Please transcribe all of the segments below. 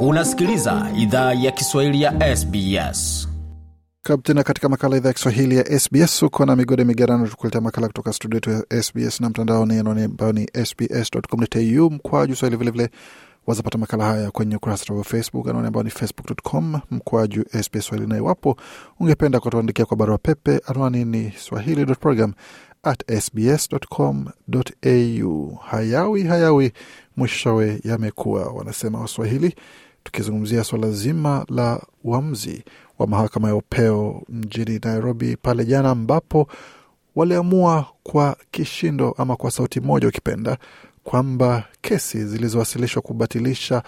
Unasikiliza idhaa ya Kiswahili ya SBS. Karibu tena katika makala idhaa ya Kiswahili ya SBS. Uko na migode migerano, tukuletea makala kutoka studio yetu ya SBS na mtandaoni ambayo ni sbs.com.au mkwaju swahili. Vilevile wazapata makala haya kwenye ukurasa wa Facebook anwani ambao ni facebook.com mkwaju SBS swahili, na iwapo ungependa kutuandikia kwa barua pepe anwani ni swahili.program at sbs.com.au. Hayawi hayawi mwishowe yamekuwa, wanasema Waswahili, tukizungumzia swala zima la uamuzi wa mahakama ya upeo mjini Nairobi pale jana, ambapo waliamua kwa kishindo ama kwa sauti moja ukipenda, kwamba kesi zilizowasilishwa kubatilisha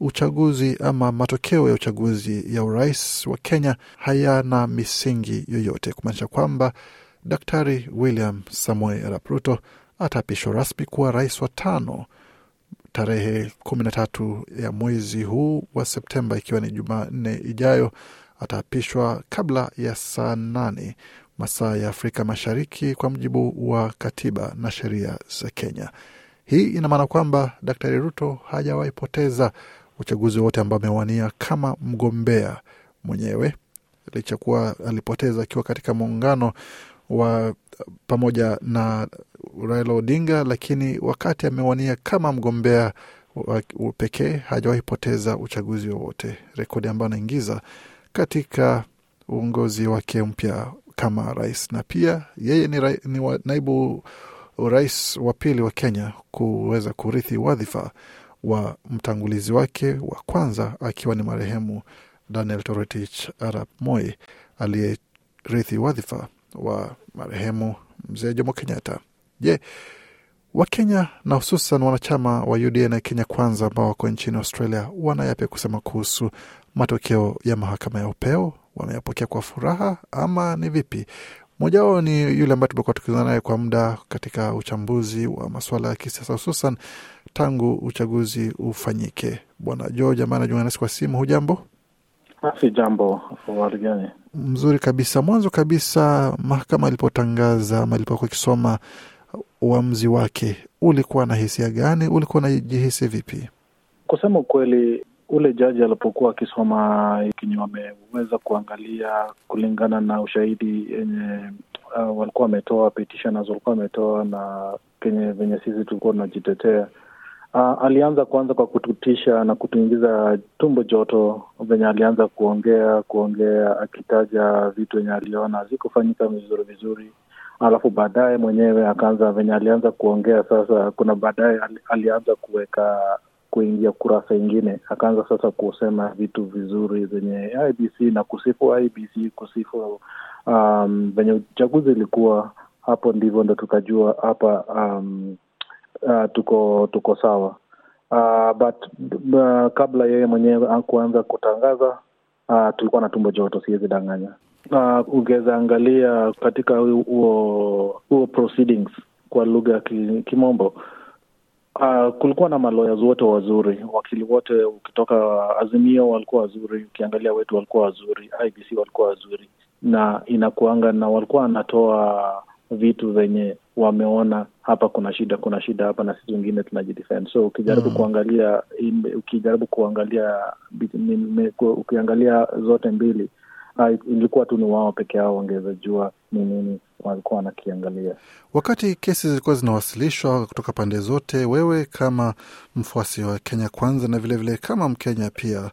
uchaguzi ama matokeo ya uchaguzi ya urais wa Kenya hayana misingi yoyote, kumaanisha kwamba Daktari William Samoei Arap Ruto ataapishwa rasmi kuwa rais wa tano tarehe kumi na tatu ya mwezi huu wa Septemba, ikiwa ni Jumanne ijayo. Ataapishwa kabla ya saa nane masaa ya Afrika Mashariki kwa mujibu wa katiba na sheria za Kenya. Hii ina maana kwamba Daktari Ruto hajawahi poteza uchaguzi wote ambao amewania kama mgombea mwenyewe, licha kuwa alipoteza akiwa katika muungano wa pamoja na Raila Odinga, lakini wakati amewania kama mgombea pekee hajawahi poteza uchaguzi wowote, rekodi ambayo anaingiza katika uongozi wake mpya kama rais, na pia yeye ni, ra, ni wa, naibu rais wa pili wa Kenya kuweza kurithi wadhifa wa mtangulizi wake wa kwanza akiwa ni marehemu Daniel Toroitich arap Moi aliyerithi wadhifa wa marehemu mzee Jomo Kenyatta. Je, Wakenya na hususan wanachama wa UDA na Kenya Kwanza ambao wako nchini Australia wana kusema kuhusu matokeo ya mahakama ya upeo? Wameyapokea kwa furaha ama ni vipi? Mmoja wao ni yule ambaye tumekuwa tukizungumza naye kwa muda katika uchambuzi wa masuala ya kisiasa hususan tangu uchaguzi ufanyike, Bwana George ambaye anajiunga nasi kwa simu. Hujambo? Si jambo, habari gani? Mzuri kabisa. Mwanzo kabisa, mahakama ilipotangaza ama ilipokuwa ikisoma uamuzi wake, ulikuwa na hisia gani? Ulikuwa unajihisi vipi? Kusema ukweli, ule jaji alipokuwa akisoma kenye wameweza kuangalia kulingana na ushahidi yenye uh, walikuwa wametoa petitioners walikuwa wametoa na kenye venye sisi tulikuwa tunajitetea Uh, alianza kwanza kwa kututisha na kutuingiza tumbo joto, venye alianza kuongea kuongea akitaja vitu venye aliona hazikufanyika vizuri vizuri, alafu baadaye mwenyewe akaanza venye alianza kuongea sasa. Kuna baadaye alianza kuweka kuingia kurasa ingine, akaanza sasa kusema vitu vizuri zenye IBC na kusifu IBC, kusifu um, venye uchaguzi ilikuwa. Hapo ndivyo ndo tukajua hapa um, Uh, tuko tuko sawa uh, but uh, kabla yeye mwenyewe kuanza kutangaza uh, tulikuwa na tumbo joto, siwezi danganya. Uh, ungeweza angalia katika huo huo proceedings kwa lugha ya kimombo uh, kulikuwa na maloyas wote wazuri, wakili wote, ukitoka Azimio walikuwa wazuri, ukiangalia wetu walikuwa wazuri, IBC walikuwa wazuri, na inakuanga na walikuwa wanatoa vitu venye wameona hapa kuna shida, kuna shida hapa, na sisi wengine tunajidefend. So ukijaribu mm. kuangalia ukijaribu kuangalia ukiangalia zote mbili, uh, ilikuwa tu ni wao peke yao wangeweza jua ni nini walikuwa wanakiangalia. Wakati kesi zilikuwa zinawasilishwa kutoka pande zote, wewe kama mfuasi wa Kenya Kwanza na vilevile vile kama Mkenya pia,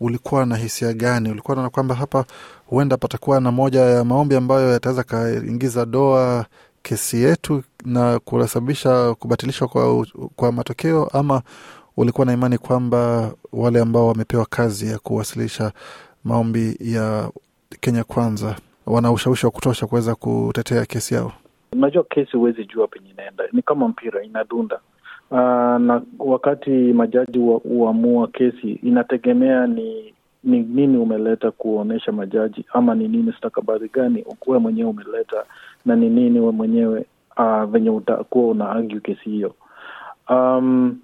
ulikuwa na hisia gani? Ulikuwa naona kwamba hapa huenda patakuwa na moja ya maombi ambayo yataweza kaingiza doa kesi yetu na kusababisha kubatilishwa kwa, kwa matokeo, ama ulikuwa na imani kwamba wale ambao wamepewa kazi ya kuwasilisha maombi ya Kenya Kwanza wana ushawishi wa kutosha kuweza kutetea kesi yao? Unajua, kesi huwezi jua penye inaenda, ni kama mpira inadunda. Aa, na wakati majaji huamua kesi, inategemea ni ni nini umeleta kuonyesha majaji, ama ni nini stakabadhi gani we mwenyewe umeleta, na ni nini we mwenyewe uh, venye utakuwa una argue kesi hiyo. Um,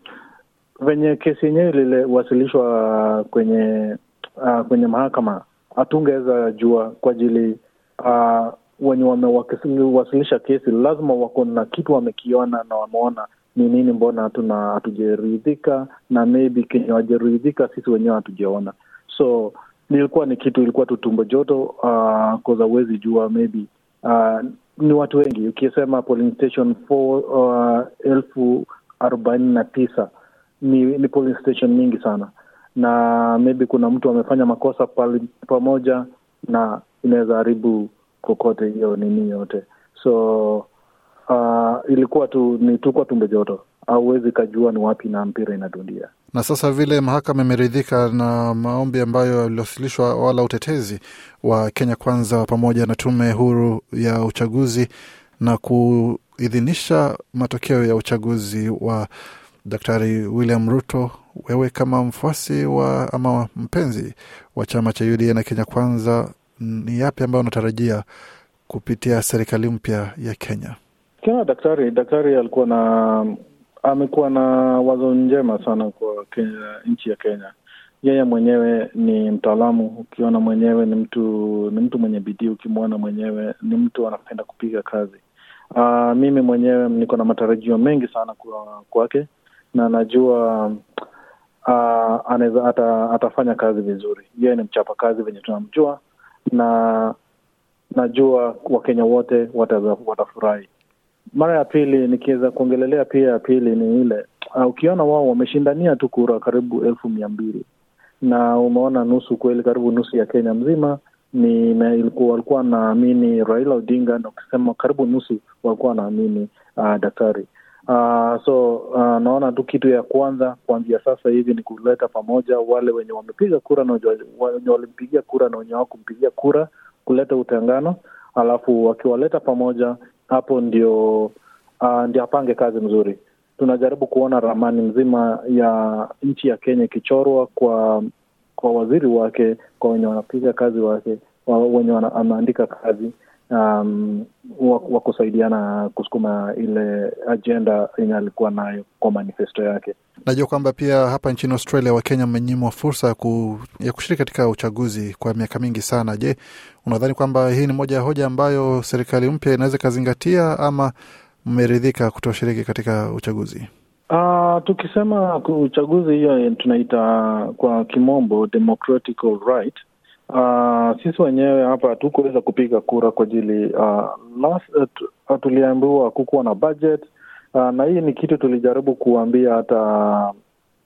venye kesi yenyewe liliwasilishwa kwenye uh, kwenye mahakama hatungeweza jua kwa ajili uh, wenye wamewasilisha kesi lazima wako na kitu wamekiona na wameona ni nini, mbona hatuna hatujaridhika, na maybe kenye wajaridhika sisi wenyewe hatujaona. So nilikuwa ni kitu ilikuwa tu tumbo joto uh, koza uwezi jua maybe uh, ni watu wengi. Ukisema polling station four, uh, elfu arobaini na tisa ni, ni polling station mingi sana. Na maybe kuna mtu amefanya makosa pamoja na inaweza haribu kokote hiyo nini yote. So uh, ilikuwa tu ni tukwa tumbe joto auwezi kajua ni wapi na mpira inadundia na sasa vile mahakama imeridhika na maombi ambayo yaliwasilishwa wala utetezi wa Kenya Kwanza pamoja na tume huru ya uchaguzi na kuidhinisha matokeo ya uchaguzi wa Daktari William Ruto, wewe kama mfuasi wa ama mpenzi wa chama cha UDA na Kenya Kwanza, ni yapi ambayo unatarajia kupitia serikali mpya ya Kenya? Kama daktari daktari alikuwa na amekuwa na wazo njema sana kwa Kenya, nchi ya Kenya. Yeye mwenyewe ni mtaalamu, ukiona mwenyewe ni mtu ni mtu mwenye bidii, ukimwona mwenyewe ni mtu anapenda kupiga kazi. Uh, mimi mwenyewe niko na matarajio mengi sana kwa kwake na najua uh, anaweza ata, atafanya kazi vizuri. Yeye ni mchapa kazi venye tunamjua, na najua Wakenya wote watafurahi. Mara ya pili nikiweza kuongelelea pia ya pili ni ile uh, ukiona wao wameshindania tu kura karibu elfu mia mbili. Na umeona nusu kweli, karibu nusu ya Kenya mzima ni walikuwa wanaamini Raila Odinga, na ukisema karibu nusu walikuwa wanaamini uh, daktari. Uh, so uh, naona tu kitu ya kwanza kuanzia sasa hivi ni kuleta pamoja wale wenye wamepiga kura na wenye walimpigia kura na wenye hawakumpigia kura, kuleta utengano, alafu wakiwaleta pamoja hapo ndio uh, ndio apange kazi mzuri. Tunajaribu kuona ramani mzima ya nchi ya Kenya ikichorwa kwa kwa waziri wake, kwa wenye wanapiga kazi wake, wenye anaandika kazi um, wa kusaidiana kusukuma ile ajenda yenye alikuwa nayo kwa manifesto yake. Najua kwamba pia hapa nchini Australia Wakenya wamenyimwa fursa ya, ku, ya kushiriki katika uchaguzi kwa miaka mingi sana. Je, unadhani kwamba hii ni moja ya hoja ambayo serikali mpya inaweza ikazingatia ama mmeridhika kutoshiriki katika uchaguzi? Uh, tukisema uchaguzi hiyo tunaita kwa kimombo democratic right. Uh, sisi wenyewe hapa hatukuweza kupiga kura kwa ajili uh, uh, tuliambiwa kukuwa na budget. Uh, na hii ni kitu tulijaribu kuambia hata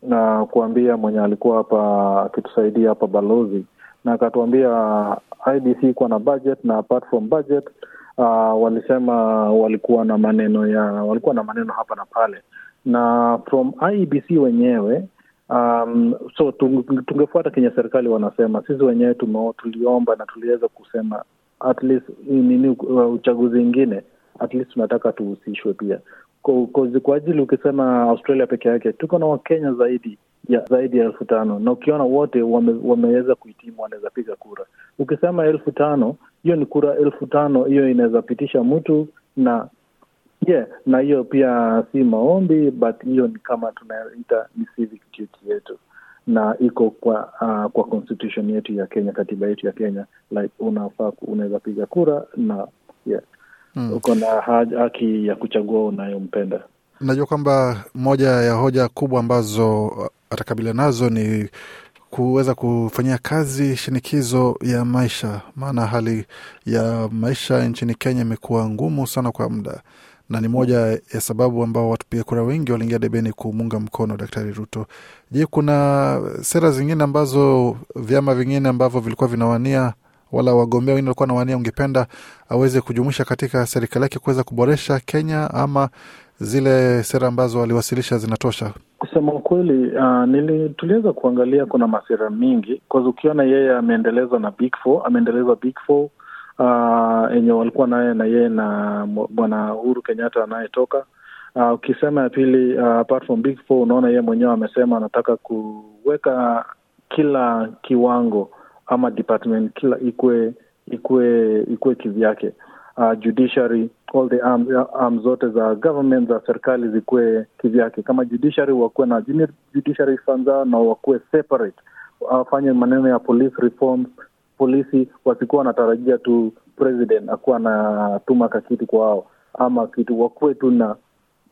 na uh, kuambia mwenye alikuwa hapa akitusaidia hapa balozi, na akatuambia IBC kuwa na budget na apart from budget uh, walisema walikuwa na maneno ya walikuwa na maneno hapa na pale. Na from IBC wenyewe um, so tungefuata kenye serikali wanasema. Sisi wenyewe tuliomba na tuliweza kusema at least nini, uh, uchaguzi ingine at least tunataka tuhusishwe pia kwa ajili, ukisema Australia peke yake tuko na Wakenya zaidi ya zaidi ya elfu tano na ukiona wote wame, wameweza kuhitimu wanaweza piga kura. Ukisema elfu tano hiyo ni kura elfu tano hiyo inaweza pitisha mtu na yeah, na hiyo pia si maombi but hiyo ni kama tunaita ni civic duty yetu na iko kwa uh, kwa constitution yetu ya Kenya, katiba yetu ya Kenya like unafaa unaweza piga kura na yeah. mm. Uko na haki ya kuchagua unayompenda. Najua kwamba moja ya hoja kubwa ambazo atakabilia nazo ni kuweza kufanyia kazi shinikizo ya maisha, maana hali ya maisha nchini Kenya imekuwa ngumu sana kwa muda na ni moja ya sababu ambao wapiga kura wengi waliingia debeni kumuunga mkono Daktari Ruto. Je, kuna sera zingine ambazo vyama vingine ambavyo vilikuwa vinawania wala wagombea wengine walikuwa nawania, ungependa aweze kujumuisha katika serikali yake kuweza kuboresha Kenya, ama zile sera ambazo waliwasilisha zinatosha? Kusema ukweli, uh, nili tuliweza kuangalia kuna masera mingi kwa ukiona yeye ameendeleza na Big Four, ameendeleza Big Four yenye uh, walikuwa naye na yeye na bwana Uhuru Kenyatta anayetoka. Uh, ukisema ya pili, uh, apart from Big Four, unaona yeye mwenyewe amesema anataka kuweka kila kiwango ama department kila ikwe ikwe ikwe kivyake. Uh, judiciary all the arms, arms zote za government za serikali zikuwe kivyake. Kama judiciary wakuwe na judiciary funds na wakuwe separate, wafanye maneno ya police reforms polisi wasikuwa wanatarajia tu president akuwa anatuma kakiti kwao ama kitu, wakuwe tu na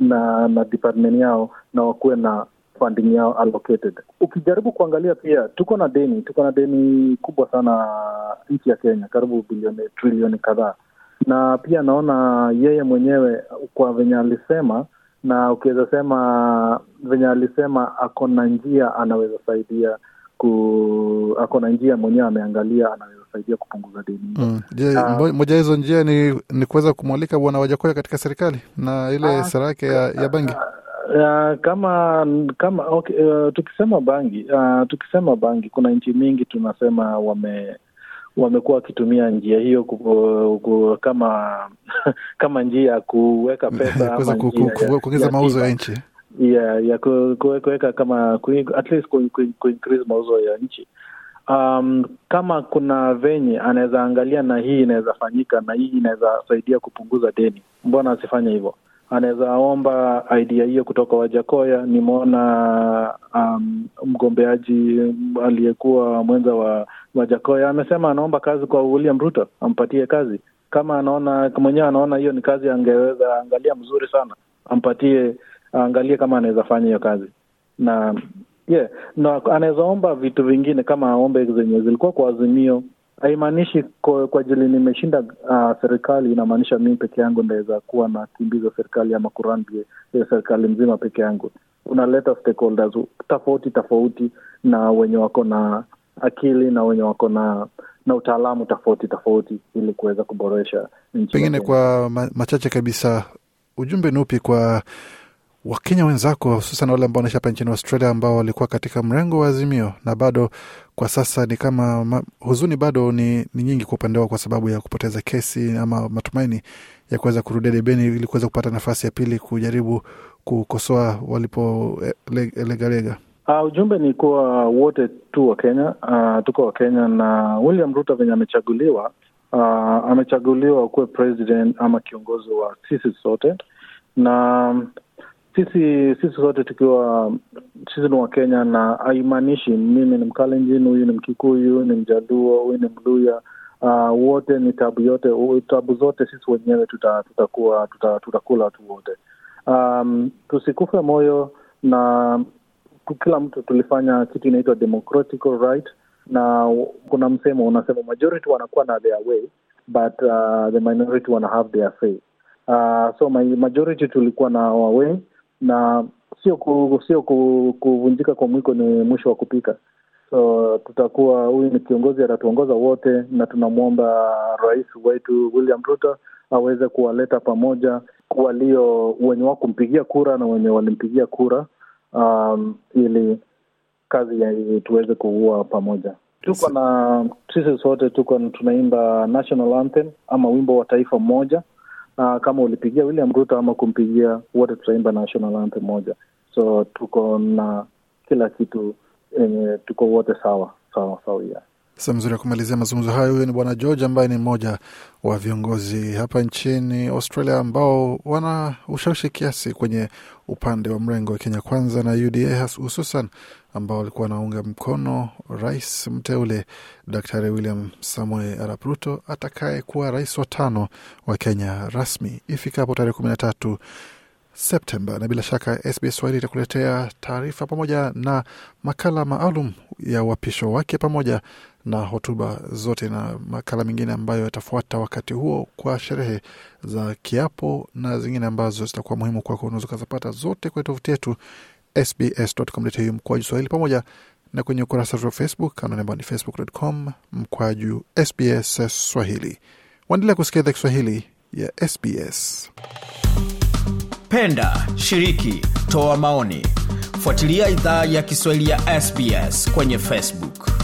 na na department yao na wakuwe na funding yao allocated. Ukijaribu kuangalia pia, tuko na deni, tuko na deni kubwa sana nchi ya Kenya, karibu bilioni trilioni kadhaa, na pia naona yeye mwenyewe kwa venye alisema, na ukiweza sema venye alisema, ako na njia anaweza saidia ku, ako na njia mwenyewe ameangalia, anayosaidia kupunguza deni Mm. Je, Ah. moja hizo njia ni, ni kuweza kumwalika bwana Wajakoya katika serikali na ile Ah. sera yake ya, ya bangi. Uh, kama kama okay, uh, tukisema bangi uh, tukisema bangi, kuna nchi mingi tunasema wame wamekuwa wakitumia njia hiyo ku, ku, kama kama njia ya kuweka pesa kuongeza mauzo ya nchi. Ya ya ku- ku- kuweka kama at least ku, ku, ku increase mauzo ya nchi um, kama kuna venye anaweza angalia na hii inaweza fanyika na hii inaweza saidia kupunguza deni, mbona asifanye hivyo? Anaweza omba idea hiyo kutoka Wajakoya. Nimeona um, mgombeaji aliyekuwa mwenza wa Wajakoya amesema anaomba kazi kwa William Ruto, ampatie kazi. Kama anaona mwenyewe anaona hiyo ni kazi angeweza angalia mzuri sana, ampatie aangalie kama anaweza fanya hiyo kazi na yeah, na anaweza omba vitu vingine kama aombe zenye zilikuwa kwa Azimio. Haimaanishi kwa, ajili nimeshinda uh, serikali inamaanisha mi peke yangu ndaweza kuwa na kimbiza serikali ama kurambie serikali mzima peke yangu. Unaleta stakeholders tofauti tofauti na wenye wako na akili na wenye wako na na utaalamu tofauti tofauti ili kuweza kuboresha nchi. Pengine kwa machache kabisa, ujumbe ni upi kwa Wakenya wenzako, hususan wale ambao wanaishi hapa nchini Australia ambao walikuwa katika mrengo wa Azimio na bado kwa sasa ni kama ma, huzuni bado ni, ni nyingi kwa upande wao kwa sababu ya kupoteza kesi ama matumaini ya kuweza kurudia debeni ili kuweza kupata nafasi ya pili kujaribu kukosoa walipolegalega. Uh, ujumbe ni kuwa wote tu wa Kenya uh, tuko wa Kenya na William Ruto venye amechaguliwa uh, amechaguliwa kuwe president ama kiongozi wa sisi sote, na sisi sisi sote tukiwa sisi ni Wakenya, na haimaanishi mimi ni Mkalenjin, huyu ni Mkikuyu, ni Mjaluo, huyu ni Mluya. Uh, wote ni tabu yote tabu zote sisi wenyewe tuta, tutakuwa tuta, tutakula tu wote. Um, tusikufe moyo na kila mtu tulifanya kitu inaitwa democratic right, na kuna msemo unasema majority wanakuwa na their way but uh, the minority wana have their say. Uh, so my majority tulikuwa na our way, na sio ku, sio ku, kuvunjika kwa mwiko ni mwisho wa kupika. So tutakuwa huyu ni kiongozi atatuongoza wote, na tunamwomba rais wetu William Ruto aweze kuwaleta pamoja walio wenye wa kumpigia kura na wenye walimpigia kura um, ili kazi ya tuweze kuua pamoja. Tuko na sisi sote tuko tunaimba national anthem ama wimbo wa taifa mmoja. Uh, kama ulipigia William Ruto ama kumpigia, wote tutaimba national anthem moja. So tuko na kila kitu yenye tuko wote sawa sawa sawia. Sa nzuri ya kumalizia mazungumzo hayo, huyo ni Bwana George ambaye ni mmoja wa viongozi hapa nchini Australia ambao wana ushawishi kiasi kwenye upande wa mrengo wa Kenya Kwanza na UDA hususan, ambao walikuwa wanaunga mkono rais mteule Daktari William Samoei Arap Ruto atakaye kuwa rais wa tano wa Kenya rasmi ifikapo tarehe kumi na tatu Septemba. Na bila shaka SBS Swahili itakuletea taarifa pamoja na makala maalum ya uapisho wake pamoja na hotuba zote na makala mengine ambayo yatafuata wakati huo kwa sherehe za kiapo na zingine ambazo zitakuwa muhimu kwako. Unaweza ukazapata zote kwenye tovuti yetu sbs.com.au mkwaju Swahili pamoja na kwenye ukurasa wetu wa Facebook anwani ambayo ni facebook.com mkwaju SBS Swahili. Waendelea kusikia idhaa Kiswahili ya SBS. Penda, shiriki, toa maoni, fuatilia idhaa ya Kiswahili ya SBS kwenye Facebook.